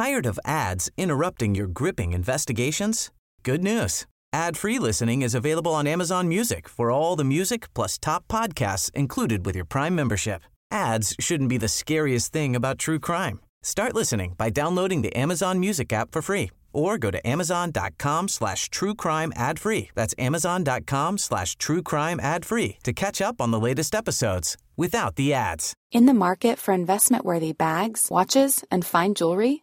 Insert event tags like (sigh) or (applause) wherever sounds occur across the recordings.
Tired of ads interrupting your gripping investigations? Good news. Ad-free listening is available on Amazon Music for all the music plus top podcasts included with your Prime membership. Ads shouldn't be the scariest thing about true crime. Start listening by downloading the Amazon Music app for free or go to amazon.com slash true crime ad free. That's amazon.com slash true crime ad free to catch up on the latest episodes without the ads. In the market for investment worthy bags, watches, and fine jewelry,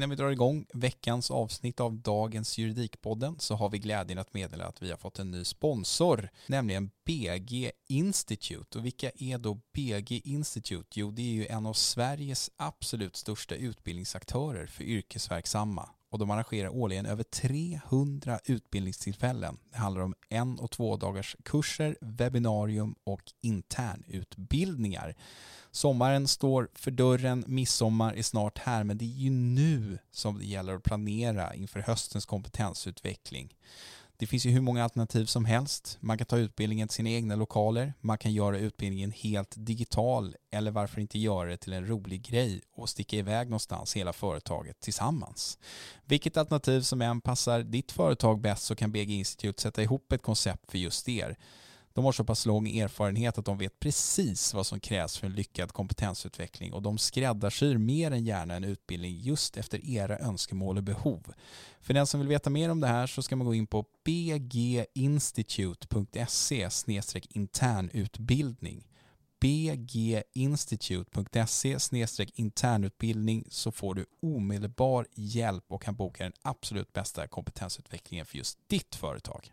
Innan vi drar igång veckans avsnitt av dagens Juridikpodden så har vi glädjen att meddela att vi har fått en ny sponsor, nämligen BG Institute. Och vilka är då BG Institute? Jo, det är ju en av Sveriges absolut största utbildningsaktörer för yrkesverksamma och de arrangerar årligen över 300 utbildningstillfällen. Det handlar om en och två dagars kurser, webbinarium och internutbildningar. Sommaren står för dörren, midsommar är snart här, men det är ju nu som det gäller att planera inför höstens kompetensutveckling. Det finns ju hur många alternativ som helst. Man kan ta utbildningen till sina egna lokaler, man kan göra utbildningen helt digital eller varför inte göra det till en rolig grej och sticka iväg någonstans hela företaget tillsammans. Vilket alternativ som än passar ditt företag bäst så kan BG Institute sätta ihop ett koncept för just er. De har så pass lång erfarenhet att de vet precis vad som krävs för en lyckad kompetensutveckling och de skräddarsyr mer än gärna en utbildning just efter era önskemål och behov. För den som vill veta mer om det här så ska man gå in på bginstitute.se internutbildning bginstitute.se internutbildning så får du omedelbar hjälp och kan boka den absolut bästa kompetensutvecklingen för just ditt företag.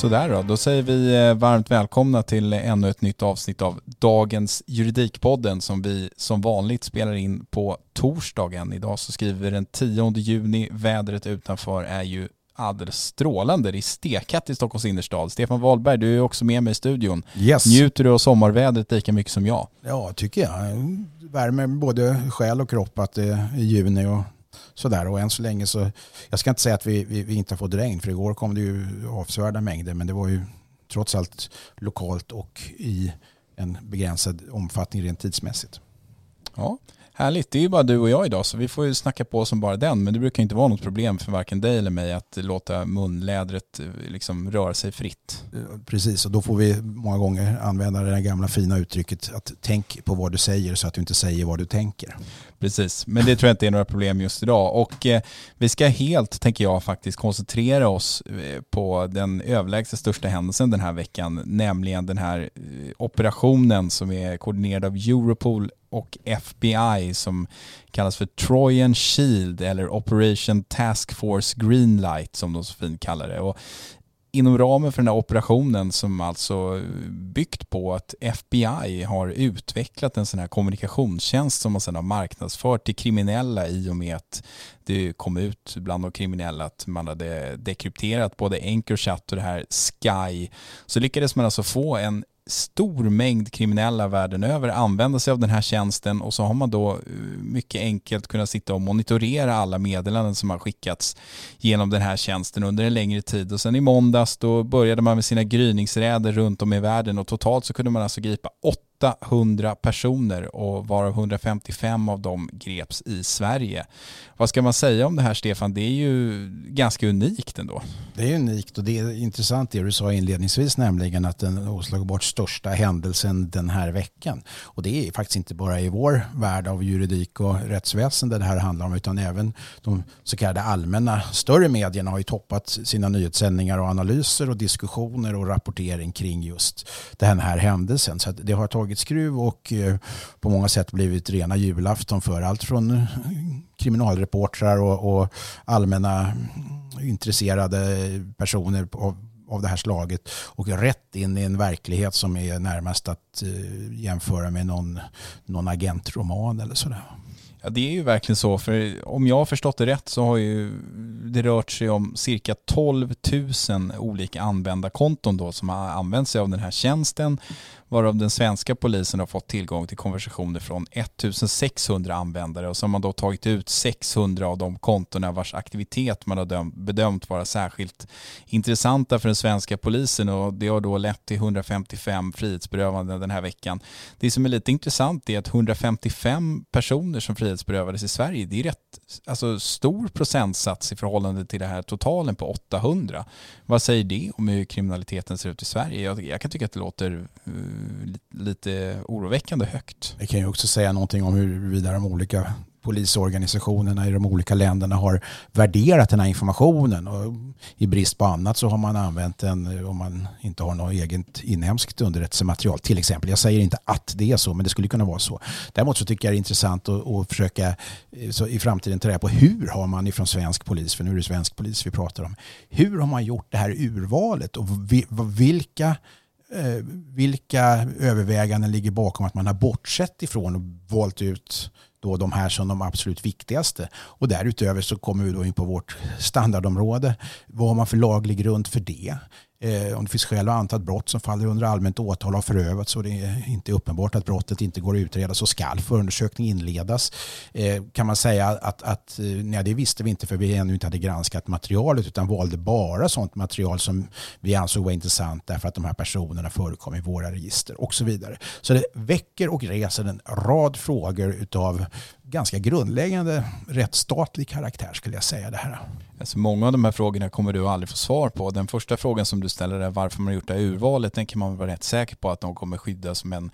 Sådär då, då säger vi eh, varmt välkomna till ännu ett nytt avsnitt av dagens Juridikpodden som vi som vanligt spelar in på torsdagen. Idag så skriver vi den 10 juni, vädret utanför är ju alldeles strålande. Det är stekhett i Stockholms innerstad. Stefan Wahlberg, du är också med mig i studion. Yes. Njuter du av sommarvädret lika mycket som jag? Ja, tycker jag. Värmer både själ och kropp att det är juni och sådär. Och än så länge så, jag ska inte säga att vi, vi, vi inte har fått regn, för igår kom det ju avsevärda mängder, men det var ju trots allt lokalt och i en begränsad omfattning rent tidsmässigt. Ja, Härligt, det är ju bara du och jag idag så vi får ju snacka på som bara den. Men det brukar inte vara något problem för varken dig eller mig att låta munlädret eh, liksom röra sig fritt. Precis, och då får vi många gånger använda det gamla fina uttrycket att tänk på vad du säger så att du inte säger vad du tänker. Precis, men det tror jag inte är några problem just idag. Och eh, vi ska helt, tänker jag, faktiskt koncentrera oss eh, på den överlägset största händelsen den här veckan, nämligen den här eh, operationen som är koordinerad av Europol och FBI som kallas för Trojan Shield eller Operation Task Force Greenlight som de så fint kallar det. Och inom ramen för den här operationen som alltså byggt på att FBI har utvecklat en sån här kommunikationstjänst som man sedan har marknadsfört till kriminella i och med att det kom ut bland de kriminella att man hade dekrypterat både Encrochat och det här Sky så lyckades man alltså få en stor mängd kriminella världen över använda sig av den här tjänsten och så har man då eh, mycket enkelt kunnat sitta och monitorera alla meddelanden som har skickats genom den här tjänsten under en längre tid. Och sen i måndags då började man med sina gryningsräder runt om i världen och totalt så kunde man alltså gripa 800 personer och varav 155 av dem greps i Sverige. Vad ska man säga om det här Stefan? Det är ju ganska unikt ändå. Det är unikt och det är intressant det du sa inledningsvis nämligen att den oslagbart största händelsen den här veckan. Och det är faktiskt inte bara i vår värld av juridik och rättsväsende det här handlar om utan även de så kallade allmänna större medierna har ju toppat sina nyhetssändningar och analyser och diskussioner och rapportering kring just den här händelsen. Så det har tagit skruv och eh, på många sätt blivit rena julafton för allt från eh, kriminalreportrar och, och allmänna intresserade personer av, av det här slaget och rätt in i en verklighet som är närmast att eh, jämföra med någon, någon agentroman eller sådär. Ja, det är ju verkligen så. För om jag har förstått det rätt så har ju det rört sig om cirka 12 000 olika användarkonton då som har använt sig av den här tjänsten varav den svenska polisen har fått tillgång till konversationer från 1600 användare och så har man då tagit ut 600 av de kontona vars aktivitet man har bedömt vara särskilt intressanta för den svenska polisen och det har då lett till 155 frihetsberövanden den här veckan. Det som är lite intressant är att 155 personer som frihetsberövades i Sverige, det är rätt alltså, stor procentsats i förhållande till det här totalen på 800. Vad säger det om hur kriminaliteten ser ut i Sverige? Jag, jag kan tycka att det låter eh, lite oroväckande högt. Det kan ju också säga någonting om huruvida de olika polisorganisationerna i de olika länderna har värderat den här informationen. Och I brist på annat så har man använt den eh, om man inte har något eget inhemskt underrättelsematerial till exempel. Jag säger inte att det är så, men det skulle kunna vara så. Däremot så tycker jag det är intressant att, att försöka eh, så i framtiden ta reda på hur har man ifrån svensk polis, för nu är det svensk polis vi pratar om, hur har man gjort det här urvalet och vilka Eh, vilka överväganden ligger bakom att man har bortsett ifrån och valt ut då de här som de absolut viktigaste. Och därutöver så kommer vi då in på vårt standardområde. Vad har man för laglig grund för det? Eh, om det finns skäl att anta att brott som faller under allmänt åtal har förövats och det är inte uppenbart att brottet inte går att utreda så skall förundersökning inledas. Eh, kan man säga att, att eh, nej, det visste vi inte för vi ännu inte hade granskat materialet utan valde bara sådant material som vi ansåg var intressant därför att de här personerna förekom i våra register och så vidare. Så det väcker och reser en rad frågor utav ganska grundläggande rättsstatlig karaktär skulle jag säga det här. Alltså många av de här frågorna kommer du aldrig få svar på. Den första frågan som du ställer är varför man har gjort det här urvalet, den kan man vara rätt säker på att de kommer skyddas som en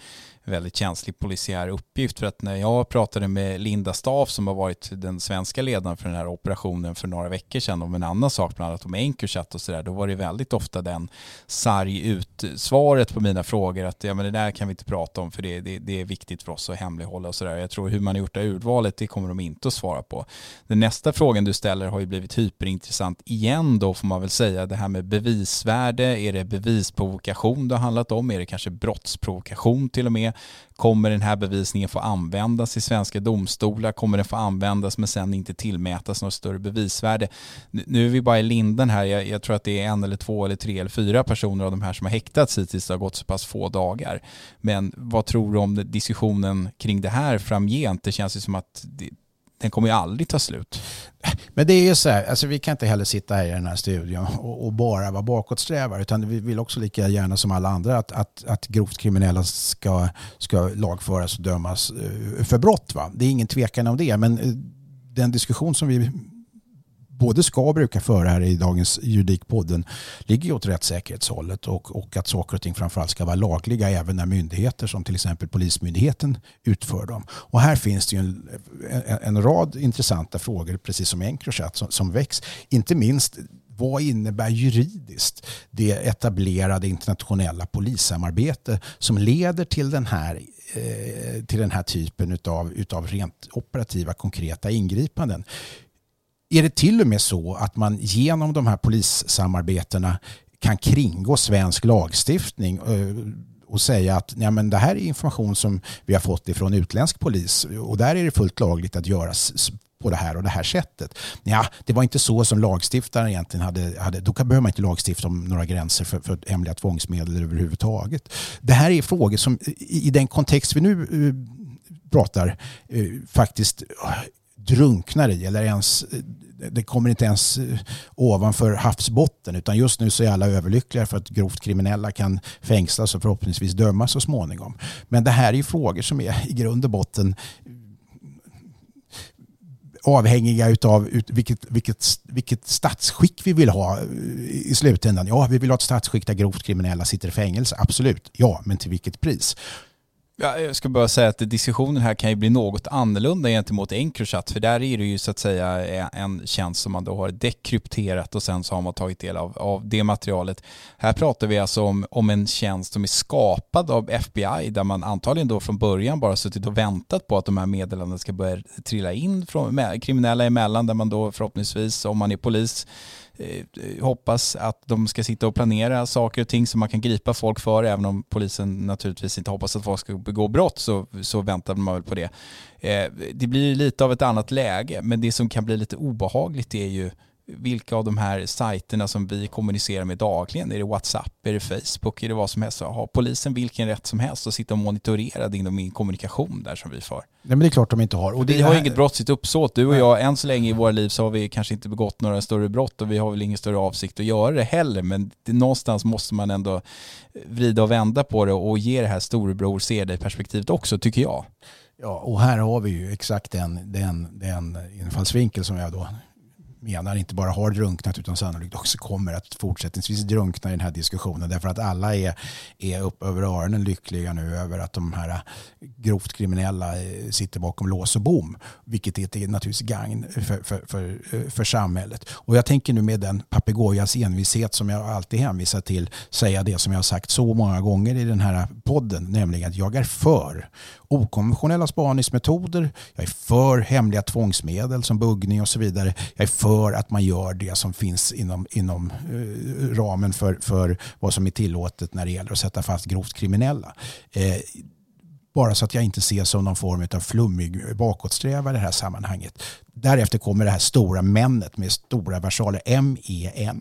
väldigt känslig polisiär uppgift. För att när jag pratade med Linda Staff som har varit den svenska ledaren för den här operationen för några veckor sedan om en annan sak, bland annat om Encrochat och sådär, då var det väldigt ofta den sarg ut svaret på mina frågor att ja, men det där kan vi inte prata om för det, det, det är viktigt för oss att hemlighålla och sådär. Jag tror hur man har gjort det här urvalet, det kommer de inte att svara på. Den nästa frågan du ställer har ju blivit hyperintressant igen då får man väl säga. Det här med bevisvärde, är det bevisprovokation det har handlat om? Är det kanske brottsprovokation till och med? Kommer den här bevisningen få användas i svenska domstolar? Kommer den få användas men sen inte tillmätas något större bevisvärde? Nu är vi bara i linden här. Jag, jag, tror att det är en eller två eller tre eller fyra personer av de här som har häktats hittills. Det har gått så pass få dagar. Men vad tror du om diskussionen kring det här framgent? Det känns ju som att det, den kommer ju aldrig ta slut. Men det är ju så här, alltså vi kan inte heller sitta här i den här studion och, och bara vara bakåtsträvare utan vi vill också lika gärna som alla andra att, att, att grovt kriminella ska, ska lagföras och dömas eh, för brott. Va? Det är ingen tvekan om det men eh, den diskussion som vi både ska och brukar föra här i dagens juridikpodden ligger åt rättssäkerhetshållet och, och att saker och ting framförallt ska vara lagliga även när myndigheter som till exempel Polismyndigheten utför dem. Och här finns det ju en, en, en rad intressanta frågor, precis som Encrochat, som, som väcks. Inte minst vad innebär juridiskt det etablerade internationella polissamarbete som leder till den här eh, till den här typen utav, utav rent operativa konkreta ingripanden är det till och med så att man genom de här polissamarbetena kan kringgå svensk lagstiftning eh, och säga att nej, men det här är information som vi har fått ifrån utländsk polis och där är det fullt lagligt att göra på det här och det här sättet. Ja, det var inte så som lagstiftaren egentligen hade, hade då behöver man inte lagstifta om några gränser för, för hemliga tvångsmedel överhuvudtaget. Det här är frågor som i den kontext vi nu eh, pratar eh, faktiskt drunknar i eller ens det kommer inte ens ovanför havsbotten utan just nu så är alla överlyckliga för att grovt kriminella kan fängslas och förhoppningsvis dömas så småningom. Men det här är ju frågor som är i grund och botten avhängiga av vilket, vilket, vilket statsskick vi vill ha i slutändan. Ja, vi vill ha ett statsskick där grovt kriminella sitter i fängelse. Absolut, ja, men till vilket pris? Ja, jag ska bara säga att diskussionen här kan ju bli något annorlunda gentemot Encrochat för där är det ju så att säga eh, en tjänst som man då har dekrypterat och sen så har man tagit del av, av det materialet. Här pratar vi alltså om, om en tjänst som är skapad av FBI där man antagligen då från början bara suttit och väntat på att de här meddelandena ska börja trilla in från kriminella emellan där man då förhoppningsvis om man är polis Eh, hoppas att de ska sitta och planera saker och ting som man kan gripa folk för, även om polisen naturligtvis inte hoppas att folk ska begå brott så, så väntar man väl på det. Eh, det blir lite av ett annat läge, men det som kan bli lite obehagligt är ju vilka av de här sajterna som vi kommunicerar med dagligen, är det WhatsApp, är det Facebook, är det vad som helst, har polisen vilken rätt som helst att sitta och monitorera din kommunikation där som vi får? Nej men det är klart de inte har. Och vi har här... inget brottsligt uppsåt. Du och jag, än så länge i våra liv så har vi kanske inte begått några större brott och vi har väl ingen större avsikt att göra det heller. Men det, någonstans måste man ändå vrida och vända på det och ge det här storebror ser dig-perspektivet också, tycker jag. Ja, och här har vi ju exakt den, den, den infallsvinkel som jag då menar inte bara har drunknat utan sannolikt också kommer att fortsättningsvis drunkna i den här diskussionen därför att alla är, är upp över öronen lyckliga nu över att de här eh, grovt kriminella eh, sitter bakom lås och bom vilket är naturligtvis gagn för, för, för, eh, för samhället. Och jag tänker nu med den papegojas envishet som jag alltid hänvisar till säga det som jag har sagt så många gånger i den här podden nämligen att jag är för okonventionella spaningsmetoder. Jag är för hemliga tvångsmedel som buggning och så vidare. Jag är för att man gör det som finns inom, inom eh, ramen för, för vad som är tillåtet när det gäller att sätta fast grovt kriminella. Eh, bara så att jag inte ses som någon form av flummig bakåtsträvare i det här sammanhanget. Därefter kommer det här stora männet med stora versaler M-E-N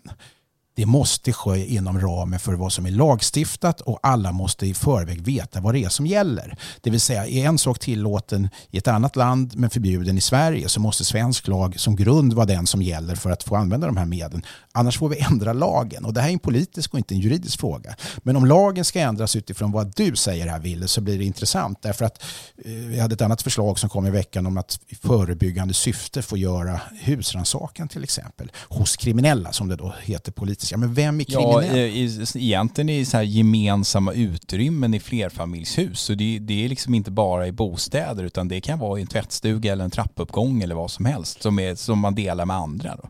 det måste ske inom ramen för vad som är lagstiftat och alla måste i förväg veta vad det är som gäller. Det vill säga, är en sak tillåten i ett annat land men förbjuden i Sverige så måste svensk lag som grund vara den som gäller för att få använda de här medlen. Annars får vi ändra lagen och det här är en politisk och inte en juridisk fråga. Men om lagen ska ändras utifrån vad du säger här Wille så blir det intressant därför att eh, vi hade ett annat förslag som kom i veckan om att i förebyggande syfte få göra husrannsakan till exempel hos kriminella som det då heter politiskt Ja, men vem är kriminell? Ja, egentligen i så här gemensamma utrymmen i flerfamiljshus. Så det, det, är liksom inte bara i bostäder utan det kan vara i en tvättstuga eller en trappuppgång eller vad som helst som, är, som man delar med andra. Då.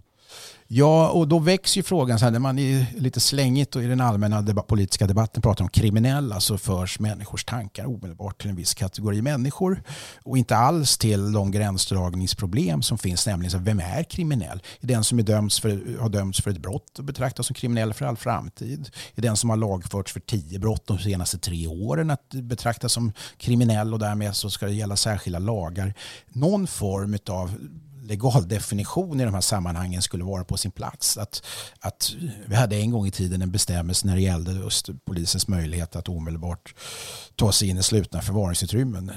Ja, och då väcks ju frågan så här, när man är lite slängigt och i den allmänna debatt, politiska debatten pratar om kriminella så förs människors tankar omedelbart till en viss kategori människor och inte alls till de gränsdragningsproblem som finns, nämligen så vem är kriminell? Är den som är dömts för, har dömts för ett brott och betraktas som kriminell för all framtid? Är den som har lagförts för tio brott de senaste tre åren att betraktas som kriminell och därmed så ska det gälla särskilda lagar? Någon form av legaldefinition i de här sammanhangen skulle vara på sin plats. Att, att vi hade en gång i tiden en bestämmelse när det gällde just polisens möjlighet att omedelbart ta sig in i slutna förvaringsutrymmen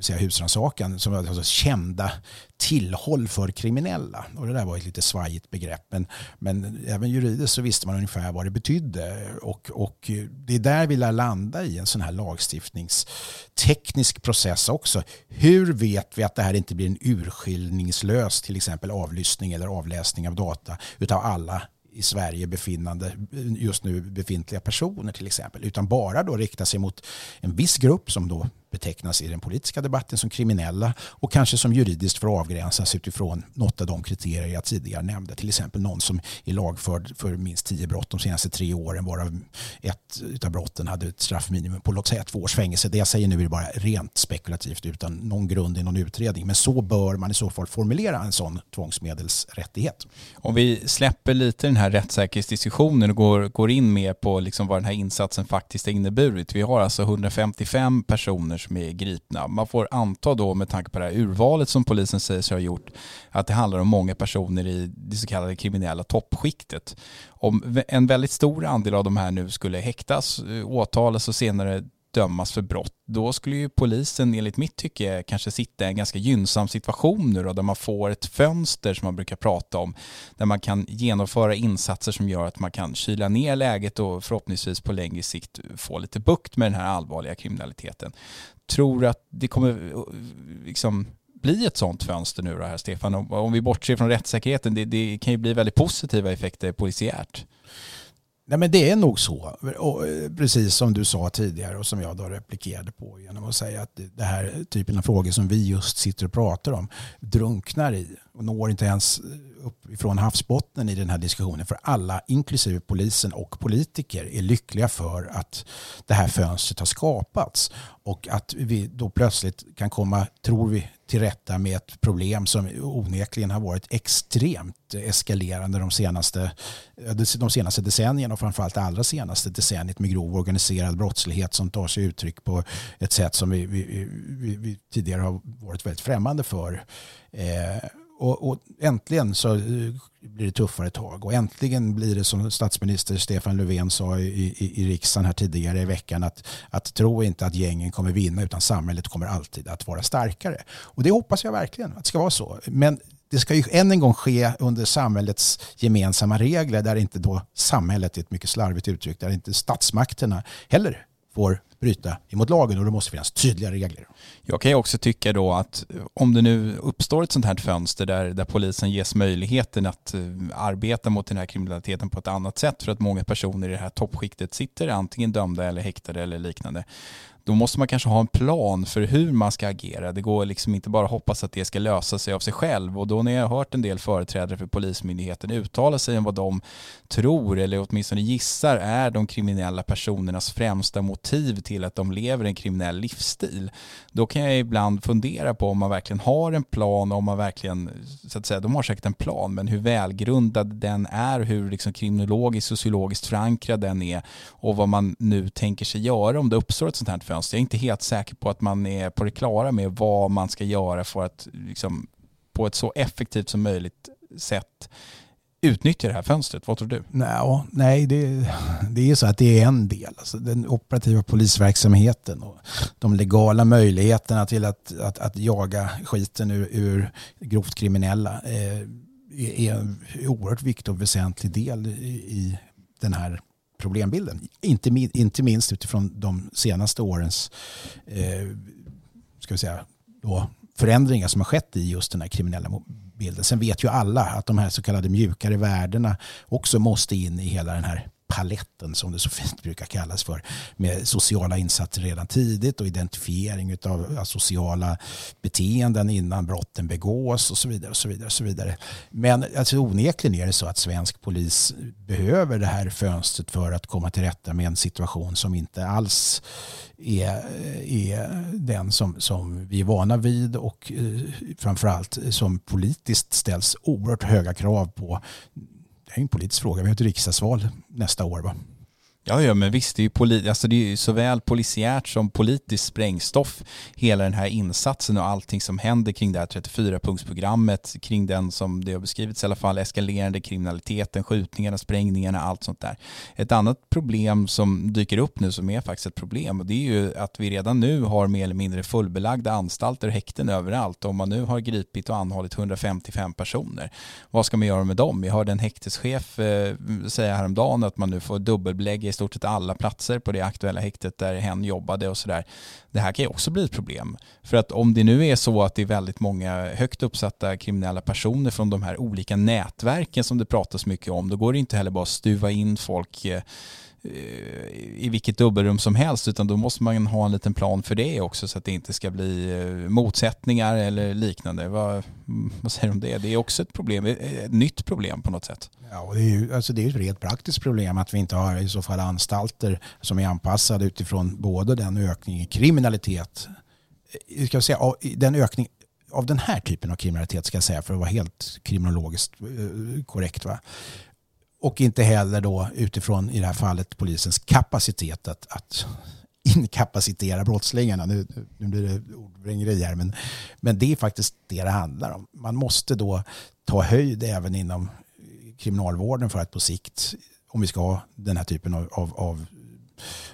säga husrannsakan, som alltså kända tillhåll för kriminella. Och det där var ett lite svajigt begrepp. Men, men även juridiskt så visste man ungefär vad det betydde. Och, och det är där vi lär landa i en sån här lagstiftningsteknisk process också. Hur vet vi att det här inte blir en urskiljningslös till exempel avlyssning eller avläsning av data utav alla i Sverige befinnande, just nu befintliga personer till exempel, utan bara då rikta sig mot en viss grupp som då betecknas i den politiska debatten som kriminella och kanske som juridiskt får avgränsas utifrån något av de kriterier jag tidigare nämnde. Till exempel någon som är lagförd för minst tio brott de senaste tre åren varav ett av brotten hade ett straffminimum på låt säga två års fängelse. Det jag säger nu är bara rent spekulativt utan någon grund i någon utredning. Men så bör man i så fall formulera en sån tvångsmedelsrättighet. Om vi släpper lite den här rättssäkerhetsdiskussionen och går, går in mer på liksom vad den här insatsen faktiskt har inneburit. Vi har alltså 155 personer personer som är gripna. Man får anta då med tanke på det här urvalet som polisen säger sig ha gjort att det handlar om många personer i det så kallade kriminella toppskiktet. Om en väldigt stor andel av de här nu skulle häktas, eh, åtalas och senare dömas för brott, då skulle ju polisen enligt mitt tycke kanske sitta i en ganska gynnsam situation nu då, där man får ett fönster som man brukar prata om, där man kan genomföra insatser som gör att man kan kyla ner läget och förhoppningsvis på längre sikt få lite bukt med den här allvarliga kriminaliteten. Tror att det kommer eh, liksom bli ett sånt fönster nu då här Stefan? Om vi bortser från rättssäkerheten, det, det kan ju bli väldigt positiva effekter polisiärt. Nej, men det är nog så. Och eh, precis som du sa tidigare och som jag då replikerade på genom att säga att det här typen av frågor som vi just sitter och pratar om drunknar i och når inte ens uppifrån havsbotten i den här diskussionen. För alla, inklusive polisen och politiker, är lyckliga för att det här fönstret har skapats. Och att vi då plötsligt kan komma, tror vi, till rätta med ett problem som onekligen har varit extremt eskalerande de senaste, de senaste decennierna och framförallt det allra senaste decenniet med grov organiserad brottslighet som tar sig uttryck på ett sätt som vi, vi, vi, vi tidigare har varit väldigt främmande för. Eh, och, och, äntligen så eh, blir det tuffare tag och äntligen blir det som statsminister Stefan Löfven sa i, i, i riksdagen här tidigare i veckan att, att tro inte att gängen kommer vinna utan samhället kommer alltid att vara starkare. Och det hoppas jag verkligen att det ska vara så. Men det ska ju än en gång ske under samhällets gemensamma regler där inte då samhället är ett mycket slarvigt uttryck, där inte statsmakterna heller får bryta emot lagen och det måste finnas tydliga regler. Jag kan ju också tycka då att eh, om det nu uppstår ett sånt här fönster där, där polisen ges möjligheten att eh, arbeta mot den här kriminaliteten på ett annat sätt för att många personer i det här toppskiktet sitter antingen dömda eller häktade eller liknande då måste man kanske ha en plan för hur man ska agera. Det går liksom inte bara hoppas att det ska lösa sig av sig själv och då när jag har hört en del företrädare för Polismyndigheten uttala sig om vad de tror eller åtminstone gissar är de kriminella personernas främsta motiv till att de lever en kriminell livsstil. Då kan jag ibland fundera på om man verkligen har en plan, om man verkligen, så att säga, de har säkert en plan, men hur välgrundad den är, hur liksom kriminologiskt, sociologiskt förankrad den är och vad man nu tänker sig göra om det uppstår ett sånt här fönster. Jag är inte helt säker på att man är på det klara med vad man ska göra för att liksom, på ett så effektivt som möjligt sätt utnyttja det här fönstret? Vad tror du? Nej, nej, det, det är så att det är en del. Alltså den operativa polisverksamheten och de legala möjligheterna till att, att, att jaga skiten ur, ur grovt kriminella eh, är en oerhört viktig och väsentlig del i, i den här problembilden. Inte, inte minst utifrån de senaste årens eh, ska vi säga, då, förändringar som har skett i just den här kriminella bilden. Sen vet ju alla att de här så kallade mjukare värdena också måste in i hela den här paletten som det så fint brukar kallas för med sociala insatser redan tidigt och identifiering av sociala beteenden innan brotten begås och så vidare. och så vidare, och så vidare. Men alltså, onekligen är det så att svensk polis behöver det här fönstret för att komma till rätta med en situation som inte alls är, är den som, som vi är vana vid och eh, framförallt som politiskt ställs oerhört höga krav på det är en politisk fråga. Vi har ett riksdagsval nästa år. Va? Ja, ja, men visst, det är ju, poli alltså det är ju såväl polisiärt som politiskt sprängstoff hela den här insatsen och allting som händer kring det här 34-punktsprogrammet, kring den som det har beskrivits i alla fall, eskalerande kriminaliteten, skjutningarna, sprängningarna, allt sånt där. Ett annat problem som dyker upp nu som är faktiskt ett problem och det är ju att vi redan nu har mer eller mindre fullbelagda anstalter och häkten överallt. Om man nu har gripit och anhållit 155 personer, vad ska man göra med dem? Vi hörde en häkteschef eh, säga häromdagen att man nu får dubbelbelägga stort sett alla platser på det aktuella häktet där hen jobbade och sådär. Det här kan ju också bli ett problem. För att om det nu är så att det är väldigt många högt uppsatta kriminella personer från de här olika nätverken som det pratas mycket om, då går det inte heller bara att stuva in folk eh, Eh, i vilket dubbelrum som helst utan då måste man ha en liten plan för det också så att det inte ska bli eh, motsättningar eller liknande. Vad, mm, vad säger du om det? Det är också ett problem, eh, ett nytt problem på något sätt. Ja, och det är ju alltså det är ett rent praktiskt problem att vi inte har i så fall anstalter som är anpassade utifrån både den ökning i kriminalitet, ska säga, den ökning av den här typen av kriminalitet ska jag säga för att vara helt kriminologiskt korrekt. Va? Och inte heller då utifrån i det här fallet polisens kapacitet att, att (laughs) inkapacitera brottslingarna. Nu, nu blir det ordvrängeri här men, men det är faktiskt det det handlar om. Man måste då ta höjd även inom kriminalvården för att på sikt, om vi ska ha den här typen av, av, av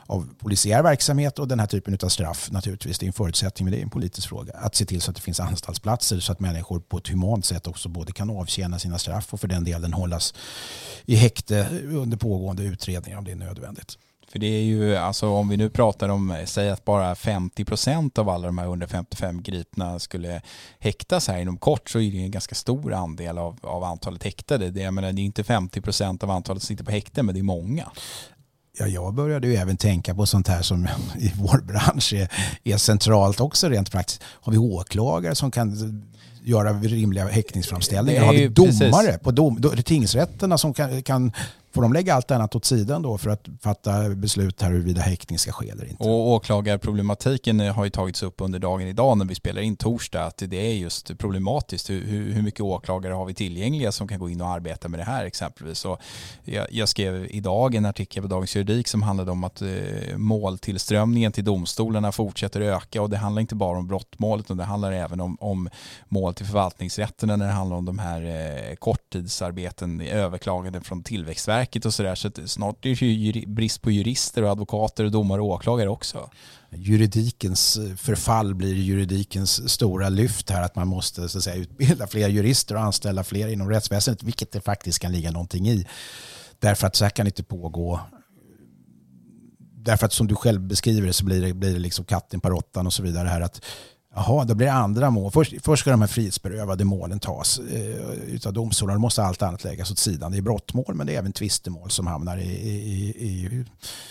av polisiär verksamhet och den här typen av straff naturligtvis. Det är en förutsättning, men det är en politisk fråga. Att se till så att det finns anstaltsplatser så att människor på ett humant sätt också både kan avtjäna sina straff och för den delen hållas i häkte under pågående utredningar om det är nödvändigt. För det är ju, alltså om vi nu pratar om, säg att bara 50% av alla de här 155 gripna skulle häktas här inom kort så är det en ganska stor andel av, av antalet häktade. Det, jag menar, det är inte 50% av antalet som sitter på häkten men det är många. Ja, jag började ju även tänka på sånt här som (laughs) i vår bransch är, är centralt också rent praktiskt. Har vi åklagare som kan göra rimliga häktningsframställningar? Har vi domare precis. på dom, tingsrätterna som kan, kan Får de lägga allt annat åt sidan då för att fatta beslut här huruvida häktning ska ske eller inte? Och åklagarproblematiken har ju tagits upp under dagen idag när vi spelar in torsdag att det är just problematiskt. Hur, hur mycket åklagare har vi tillgängliga som kan gå in och arbeta med det här exempelvis? Så jag, jag skrev idag en artikel på Dagens Juridik som handlade om att eh, måltillströmningen till domstolarna fortsätter öka och det handlar inte bara om brottmål utan det handlar även om, om mål till förvaltningsrätterna när det handlar om de här eh, korttidsarbeten, överklaganden från Tillväxtverket Skatteverket och sådär. Så, så snart är det ju brist på jurister och advokater, och domare och åklagare också. Juridikens förfall blir juridikens stora lyft här. Att man måste så att säga, utbilda fler jurister och anställa fler inom rättsväsendet. Vilket det faktiskt kan ligga någonting i. Därför att så här kan det inte pågå därför att som du själv beskriver det så blir det, blir det liksom katten på råttan och så vidare här att Jaha, då blir det andra mål. Först, först ska de här frihetsberövade målen tas eh, utav domstolarna. Då måste allt annat läggas åt sidan. Det är brottmål men det är även tvistemål som hamnar i, i, i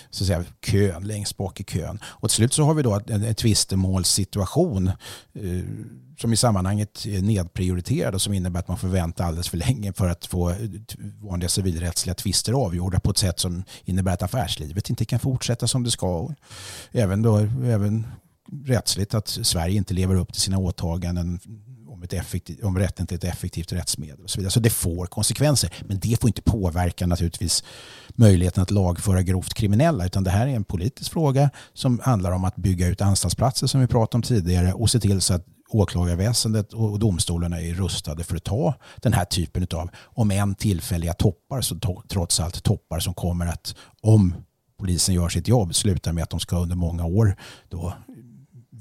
så att säga, kön, längst bak i kön. Och till slut så har vi då en, en tvistemålssituation eh, som i sammanhanget är nedprioriterad och som innebär att man får vänta alldeles för länge för att få eh, vanliga civilrättsliga tvister avgjorda på ett sätt som innebär att affärslivet inte kan fortsätta som det ska. Även, då, även rättsligt att Sverige inte lever upp till sina åtaganden om, ett effektiv, om rätten till ett effektivt rättsmedel och så vidare. Så det får konsekvenser. Men det får inte påverka naturligtvis möjligheten att lagföra grovt kriminella utan det här är en politisk fråga som handlar om att bygga ut anstaltsplatser som vi pratade om tidigare och se till så att åklagarväsendet och domstolarna är rustade för att ta den här typen av, om än tillfälliga toppar, så to trots allt toppar som kommer att, om polisen gör sitt jobb, sluta med att de ska under många år då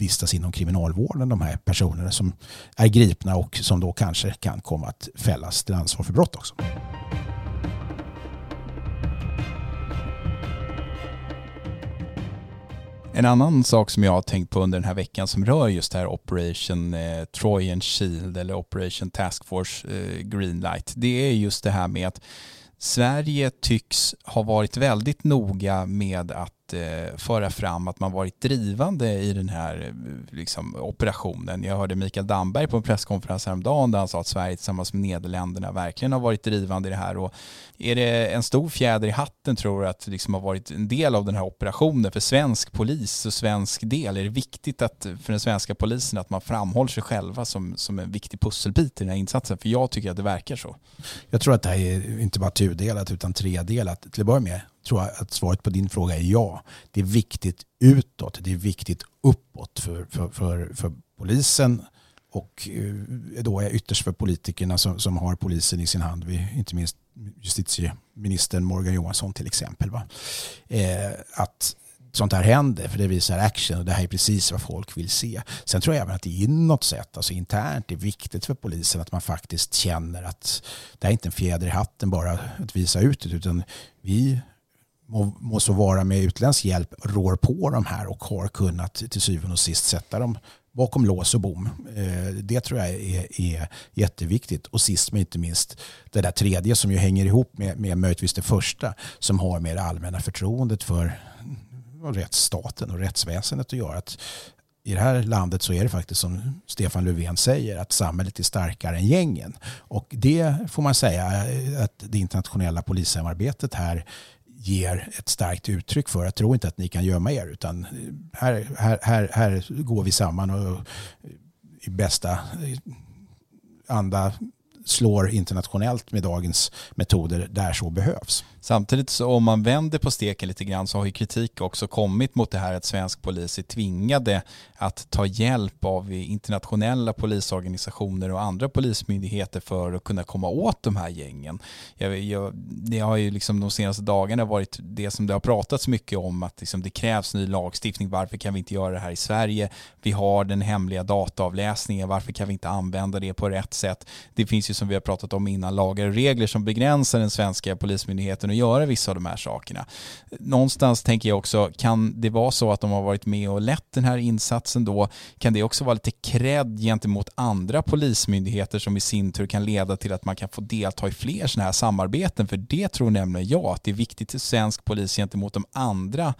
vistas inom kriminalvården, de här personerna som är gripna och som då kanske kan komma att fällas till ansvar för brott också. En annan sak som jag har tänkt på under den här veckan som rör just det här Operation eh, Trojan Shield eller Operation Task Force eh, Greenlight, det är just det här med att Sverige tycks ha varit väldigt noga med att eh, föra fram att man varit drivande i den här eh, liksom, operationen. Jag hörde Mikael Damberg på en presskonferens häromdagen där han sa att Sverige tillsammans med Nederländerna verkligen har varit drivande i det här. Och är det en stor fjäder i hatten tror du att liksom har varit en del av den här operationen för svensk polis och svensk del? Är det viktigt att, för den svenska polisen att man framhåller sig själva som, som en viktig pusselbit i den här insatsen? För jag tycker att det verkar så. Jag tror att det här är inte bara tudelat utan tredelat. Till att börja med tror jag att svaret på din fråga är ja. Det är viktigt utåt, det är viktigt uppåt för, för, för, för polisen och eh, då är ytterst för politikerna som, som har polisen i sin hand, inte minst justitieministern Morgan Johansson till exempel. Va? Eh, att sånt här händer för det visar action och det här är precis vad folk vill se. Sen tror jag även att det inåt sett, alltså internt, är viktigt för polisen att man faktiskt känner att det här är inte en fjäder i hatten bara att visa ut det utan vi må, må så vara med utländsk hjälp, rår på de här och har kunnat till syvende och sist sätta dem bakom lås och bom. Eh, det tror jag är, är jätteviktigt. Och sist men inte minst det där tredje som ju hänger ihop med, med möjligtvis det första som har med det allmänna förtroendet för rättsstaten och rättsväsendet att göra. Att i det här landet så är det faktiskt som Stefan Löfven säger att samhället är starkare än gängen. Och det får man säga eh, att det internationella polissamarbetet här ger ett starkt uttryck för. Jag tror inte att ni kan gömma er utan eh, här, här, här, här går vi samman och eh, i bästa eh, anda slår internationellt med dagens metoder där så behövs. Samtidigt så om man vänder på steken lite grann så har ju kritik också kommit mot det här att svensk polis är tvingade att ta hjälp av internationella polisorganisationer och andra polismyndigheter för att kunna komma åt de här gängen. Jag, jag, det har ju liksom de senaste dagarna varit det som det har pratats mycket om att liksom det krävs ny lagstiftning. Varför kan vi inte göra det här i Sverige? Vi har den hemliga dataavläsningen. Varför kan vi inte använda det på rätt sätt? Det finns ju som vi har pratat om innan lagar och regler som begränsar den svenska polismyndigheten att göra vissa av de här sakerna. Någonstans tänker jag också, kan det vara så att de har varit med och lett den här insatsen då? Kan det också vara lite cred gentemot andra polismyndigheter som i sin tur kan leda till att man kan få delta i fler sådana här samarbeten? För det tror nämligen jag att det är viktigt för svensk polis gentemot de andra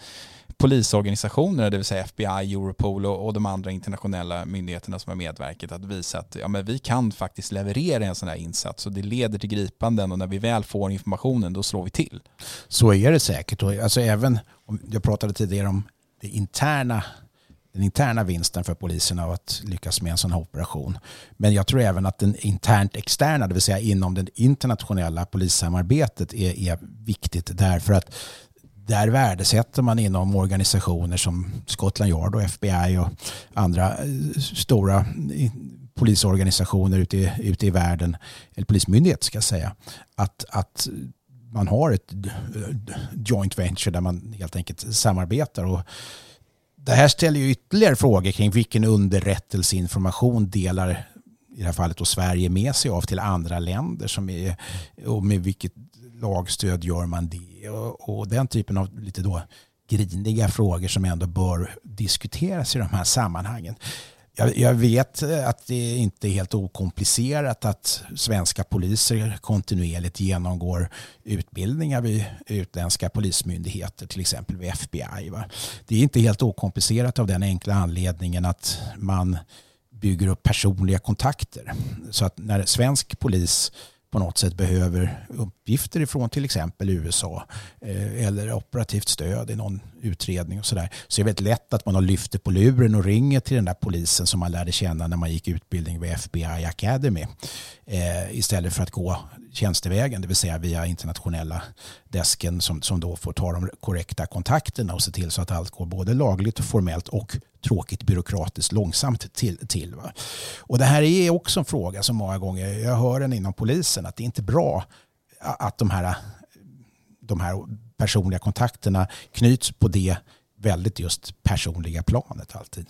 polisorganisationerna, det vill säga FBI, Europol och, och de andra internationella myndigheterna som har medverkat att visa att ja, men vi kan faktiskt leverera en sån här insats och det leder till gripanden och när vi väl får informationen då slår vi till. Så är det säkert. Alltså även om jag pratade tidigare om det interna den interna vinsten för polisen av att lyckas med en sån här operation. Men jag tror även att den internt externa, det vill säga inom det internationella polissamarbetet är, är viktigt därför att där värdesätter man inom organisationer som Scotland Yard och FBI och andra eh, stora polisorganisationer ute i, ute i världen, eller polismyndighet ska jag säga, att, att man har ett eh, joint venture där man helt enkelt samarbetar. Och det här ställer ju ytterligare frågor kring vilken underrättelseinformation delar i det här fallet då Sverige med sig av till andra länder som är, och med vilket lagstöd gör man det? Och, och den typen av lite då griniga frågor som ändå bör diskuteras i de här sammanhangen. Jag, jag, vet att det inte är helt okomplicerat att svenska poliser kontinuerligt genomgår utbildningar vid utländska polismyndigheter, till exempel vid FBI. Va? Det är inte helt okomplicerat av den enkla anledningen att man bygger upp personliga kontakter. Så att när svensk polis på något sätt behöver uppgifter ifrån till exempel USA eh, eller operativt stöd i någon utredning och sådär så är det väldigt lätt att man har lyfter på luren och ringer till den där polisen som man lärde känna när man gick utbildning vid FBI Academy eh, istället för att gå tjänstevägen, det vill säga via internationella desken som, som då får ta de korrekta kontakterna och se till så att allt går både lagligt och formellt och tråkigt byråkratiskt långsamt till. till va? Och det här är också en fråga som många gånger, jag hör den inom polisen, att det är inte bra att de här, de här personliga kontakterna knyts på det väldigt just personliga planet alltid.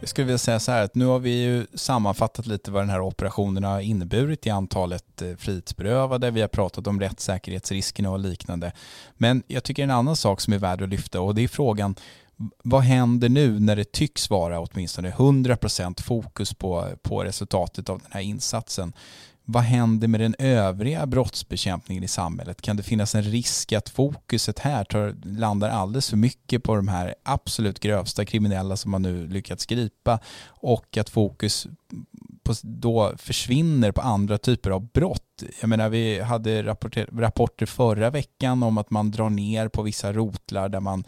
Jag skulle vilja säga så här att nu har vi ju sammanfattat lite vad den här operationen har inneburit i antalet eh, frihetsberövade. Vi har pratat om rättssäkerhetsriskerna och liknande. Men jag tycker en annan sak som är värd att lyfta och det är frågan vad händer nu när det tycks vara åtminstone 100% fokus på, på resultatet av den här insatsen? vad händer med den övriga brottsbekämpningen i samhället? Kan det finnas en risk att fokuset här tar, landar alldeles för mycket på de här absolut grövsta kriminella som man nu lyckats gripa och att fokus på, då försvinner på andra typer av brott? Jag menar, vi hade rapporter, rapporter förra veckan om att man drar ner på vissa rotlar där man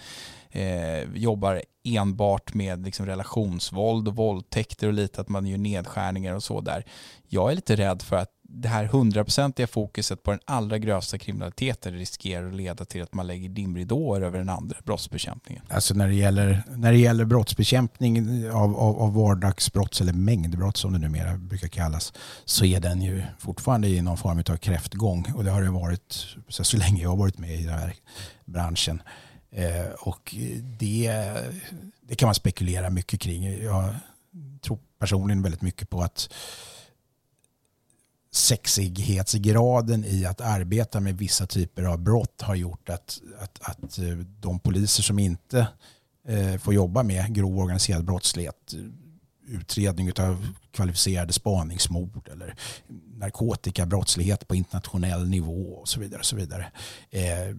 eh, jobbar enbart med liksom relationsvåld och våldtäkter och lite att man gör nedskärningar och så där. Jag är lite rädd för att det här hundraprocentiga fokuset på den allra grövsta kriminaliteten riskerar att leda till att man lägger dimridåer över den andra brottsbekämpningen. Alltså när det gäller, när det gäller brottsbekämpning av, av, av vardagsbrott eller mängdbrott som det numera brukar kallas så är den ju fortfarande i någon form av kräftgång och det har det varit så, så länge jag har varit med i den här branschen. Eh, och det, det kan man spekulera mycket kring. Jag tror personligen väldigt mycket på att sexighetsgraden i att arbeta med vissa typer av brott har gjort att, att, att eh, de poliser som inte eh, får jobba med grov organiserad brottslighet utredning av kvalificerade spaningsmord eller narkotikabrottslighet på internationell nivå och så vidare. Och så vidare. Eh,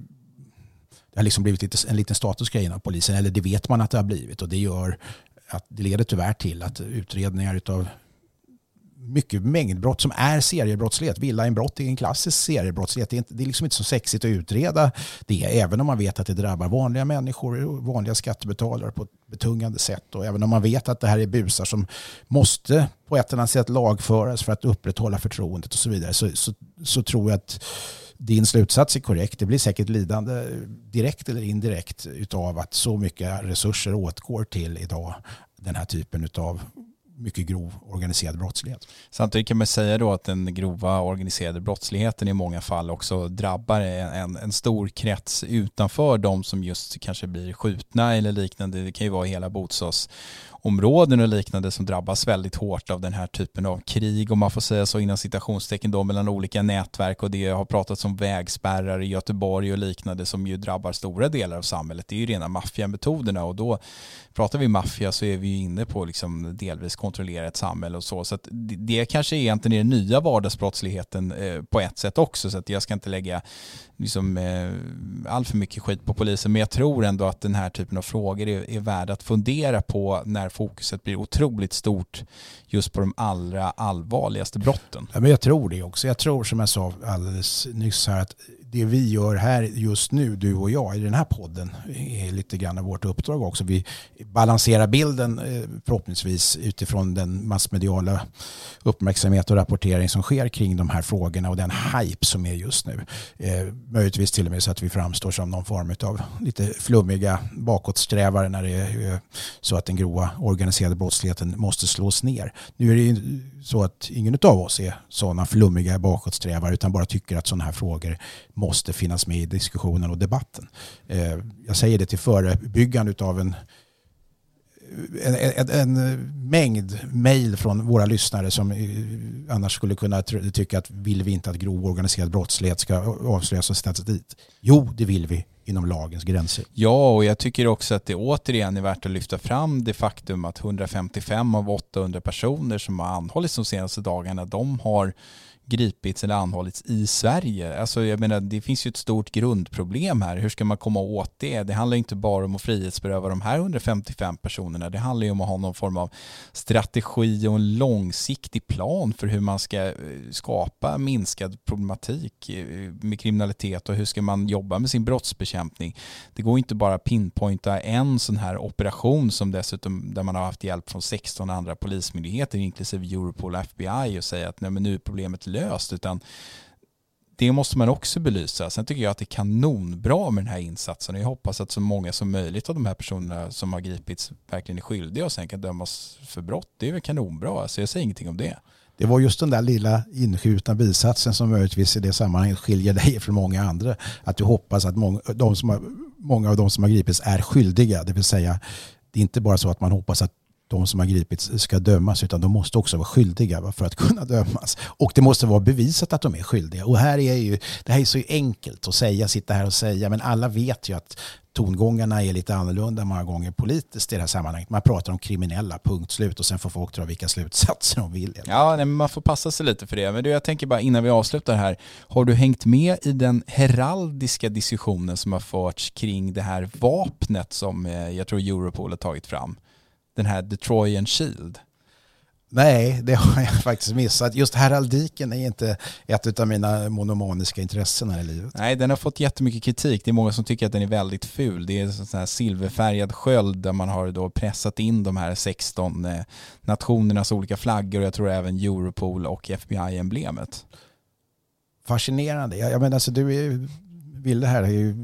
det har liksom blivit en liten statusgrej inom polisen, eller det vet man att det har blivit och det gör att det leder tyvärr till att utredningar av mycket mängdbrott som är seriebrottslighet. Villainbrott är en klassisk seriebrottslighet. Det är, inte, det är liksom inte så sexigt att utreda det, även om man vet att det drabbar vanliga människor, och vanliga skattebetalare på ett betungande sätt. Och även om man vet att det här är busar som måste på ett eller annat sätt lagföras för att upprätthålla förtroendet och så vidare, så, så, så tror jag att din slutsats är korrekt. Det blir säkert lidande direkt eller indirekt utav att så mycket resurser åtgår till idag den här typen av mycket grov organiserad brottslighet. Samtidigt kan man säga då att den grova organiserade brottsligheten i många fall också drabbar en, en stor krets utanför de som just kanske blir skjutna eller liknande. Det kan ju vara hela bostads områden och liknande som drabbas väldigt hårt av den här typen av krig, om man får säga så inom citationstecken då, mellan olika nätverk och det har pratats om vägspärrar i Göteborg och liknande som ju drabbar stora delar av samhället. Det är ju rena maffiametoderna och då pratar vi maffia så är vi ju inne på liksom delvis kontrollera ett samhälle och så. Så att det kanske egentligen är den nya vardagsbrottsligheten eh, på ett sätt också så att jag ska inte lägga liksom, eh, all för mycket skit på polisen men jag tror ändå att den här typen av frågor är, är värda att fundera på när fokuset blir otroligt stort just på de allra allvarligaste brotten. Ja, men jag tror det också. Jag tror som jag sa alldeles nyss här att det vi gör här just nu, du och jag, i den här podden är lite grann vårt uppdrag också. Vi balanserar bilden eh, förhoppningsvis utifrån den massmediala uppmärksamhet och rapportering som sker kring de här frågorna och den hype som är just nu. Eh, möjligtvis till och med så att vi framstår som någon form av lite flummiga bakåtsträvare när det är eh, så att den grova organiserade brottsligheten måste slås ner. Nu är det ju så att ingen av oss är sådana flummiga bakåtsträvare utan bara tycker att sådana här frågor måste finnas med i diskussionen och debatten. Eh, jag säger det till förebyggande av en en, en, en, mängd mejl från våra lyssnare som eh, annars skulle kunna tycka att vill vi inte att grov organiserad brottslighet ska avslöjas och sättas dit? Jo, det vill vi inom lagens gränser. Ja, och jag tycker också att det återigen är värt att lyfta fram det faktum att 155 av 800 personer som har anhållits de senaste dagarna, de har gripits eller anhållits i Sverige. Alltså jag menar, det finns ju ett stort grundproblem här. Hur ska man komma åt det? Det handlar inte bara om att frihetsberöva de här 155 personerna. Det handlar ju om att ha någon form av strategi och en långsiktig plan för hur man ska eh, skapa minskad problematik eh, med kriminalitet och hur ska man jobba med sin brottsbekämpning. Det går inte bara att pinpointa en sån här operation som dessutom där man har haft hjälp från 16 andra polismyndigheter inklusive Europol och FBI och säga att nej, men nu är problemet löst löst utan det måste man också belysa. Sen tycker jag att det är kanonbra med den här insatsen och jag hoppas att så många som möjligt av de här personerna som har gripits verkligen är skyldiga och sen kan dömas för brott. Det är väl kanonbra, alltså jag säger ingenting om det. Det var just den där lilla inskjutna bisatsen som möjligtvis i det sammanhanget skiljer dig från många andra. Att du hoppas att många, de som har, många av de som har gripits är skyldiga. Det vill säga, det är inte bara så att man hoppas att de som har gripits ska dömas utan de måste också vara skyldiga för att kunna dömas. Och det måste vara bevisat att de är skyldiga. Och här är ju, det här är så enkelt att säga, sitta här och säga, men alla vet ju att tongångarna är lite annorlunda många gånger politiskt i det här sammanhanget. Man pratar om kriminella, punkt slut och sen får folk dra vilka slutsatser de vill. Ja, nej, men man får passa sig lite för det. Men du, jag tänker bara innan vi avslutar här, har du hängt med i den heraldiska diskussionen som har förts kring det här vapnet som eh, jag tror Europol har tagit fram? Den här The Trojan Shield? Nej, det har jag (laughs) faktiskt missat. Just heraldiken är inte ett av mina monomaniska intressen här i livet. Nej, den har fått jättemycket kritik. Det är många som tycker att den är väldigt ful. Det är en sån här silverfärgad sköld där man har då pressat in de här 16 eh, nationernas olika flaggor och jag tror även Europol och FBI-emblemet. Fascinerande. Jag, jag menar, alltså, du är, Ville här är ju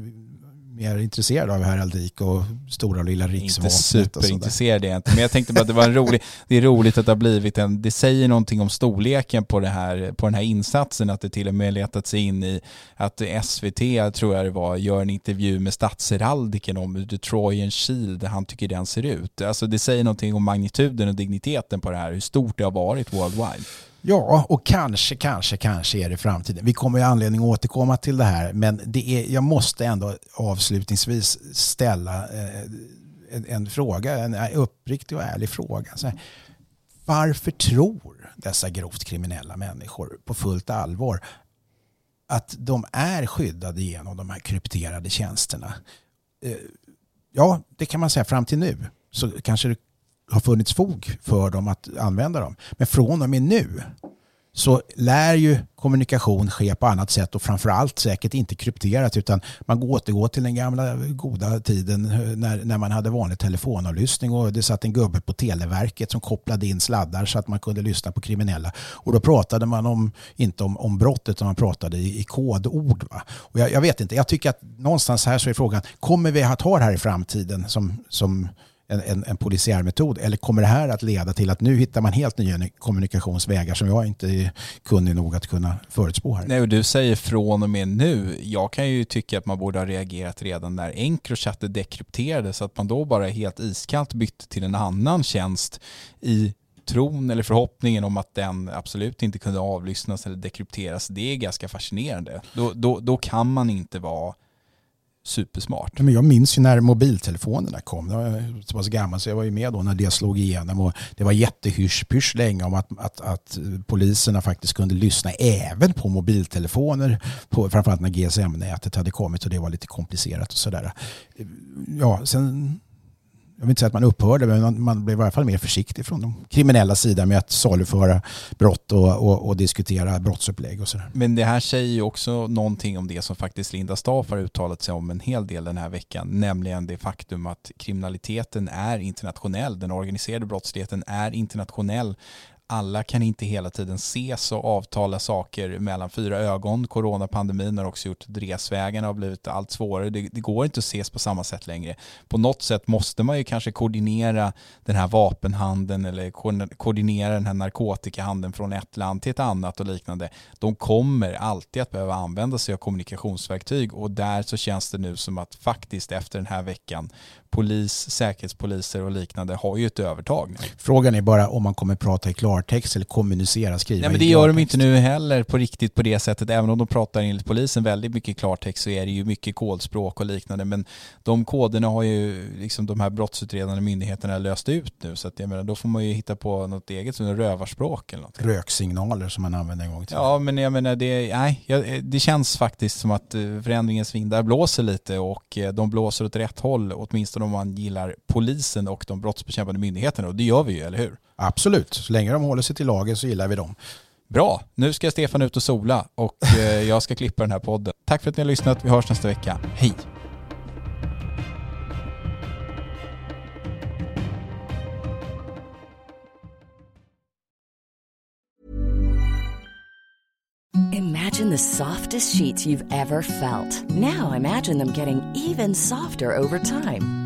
mer intresserad av heraldik och stora och lilla riksvapnet. Inte superintresserad inte, men jag tänkte bara att det var en rolig, det är roligt att det har blivit en, det säger någonting om storleken på, det här, på den här insatsen, att det till och med letat sig in i att SVT, tror jag det var, gör en intervju med statsheraldiken om hur The Trojan Shield, han tycker den ser ut. Alltså det säger någonting om magnituden och digniteten på det här, hur stort det har varit worldwide. Ja, och kanske, kanske, kanske är det framtiden. Vi kommer ju anledning att återkomma till det här, men det är, jag måste ändå avslutningsvis ställa eh, en, en, fråga, en uppriktig och ärlig fråga. Här, varför tror dessa grovt kriminella människor på fullt allvar att de är skyddade genom de här krypterade tjänsterna? Eh, ja, det kan man säga fram till nu. Så kanske det har funnits fog för dem att använda dem. Men från och med nu så lär ju kommunikation ske på annat sätt och framförallt säkert inte krypterat utan man återgår till den gamla goda tiden eh, när, när man hade vanlig telefonavlyssning och det satt en gubbe på Televerket som kopplade in sladdar så att man kunde lyssna på kriminella. Och då pratade man om, inte om, om brott utan man pratade i, i kodord. Va? Och jag, jag vet inte, jag tycker att någonstans här så är frågan, kommer vi att ha det här i framtiden som, som en, en, en polisiär metod? Eller kommer det här att leda till att nu hittar man helt nya kommunikationsvägar som jag inte är kunnig nog att kunna förutspå här? Nej, och du säger från och med nu. Jag kan ju tycka att man borde ha reagerat redan när Encrochat dekrypterades så att man då bara helt iskallt bytte till en annan tjänst i tron eller förhoppningen om att den absolut inte kunde avlyssnas eller dekrypteras. Det är ganska fascinerande. Då, då, då kan man inte vara supersmart. Men jag minns ju när mobiltelefonerna kom. Jag var så pass gammal så jag var ju med då när det slog igenom. Och det var jättehysch länge om att, att, att poliserna faktiskt kunde lyssna även på mobiltelefoner. På, framförallt när GSM-nätet hade kommit och det var lite komplicerat och sådär. Ja, sen jag vill inte säga att man upphörde, men man, man blev i alla fall mer försiktig från de kriminella sidan med att saluföra brott och, och, och diskutera brottsupplägg och sådär. Men det här säger ju också någonting om det som faktiskt Linda Staaf har uttalat sig om en hel del den här veckan, nämligen det faktum att kriminaliteten är internationell, den organiserade brottsligheten är internationell alla kan inte hela tiden ses och avtala saker mellan fyra ögon. Coronapandemin har också gjort att resvägarna har blivit allt svårare. Det, det, går inte att ses på samma sätt längre. På något sätt måste man ju kanske koordinera den här vapenhandeln eller koordinera den här narkotikahandeln från ett land till ett annat och liknande. De kommer alltid att behöva använda sig av kommunikationsverktyg och där så känns det nu som att faktiskt efter den här veckan polis, säkerhetspoliser och liknande har ju ett övertag nu. Frågan är bara om man kommer prata i klartext eller kommunicera, skriva Nej men det gör de inte nu heller på riktigt på det sättet. Även om de pratar enligt polisen väldigt mycket klartext så är det ju mycket kodspråk och liknande. Men de koderna har ju liksom de här brottsutredande myndigheterna löst ut nu. Så att jag menar, då får man ju hitta på något eget, som rövarspråk eller något. Röksignaler som man använde en gång till. Ja men jag menar, det, nej, det känns faktiskt som att eh, förändringens vindar blåser lite och eh, de blåser åt rätt håll, åtminstone om man gillar polisen och de brottsbekämpande myndigheterna och det gör vi ju, eller hur? Absolut, så länge de håller sig till lagen så gillar vi dem. Bra, nu ska Stefan ut och sola och eh, jag ska klippa den här podden. Tack för att ni har lyssnat, vi hörs nästa vecka. Hej! Imagine the softest sheets you've ever felt. Now imagine them getting even softer over time.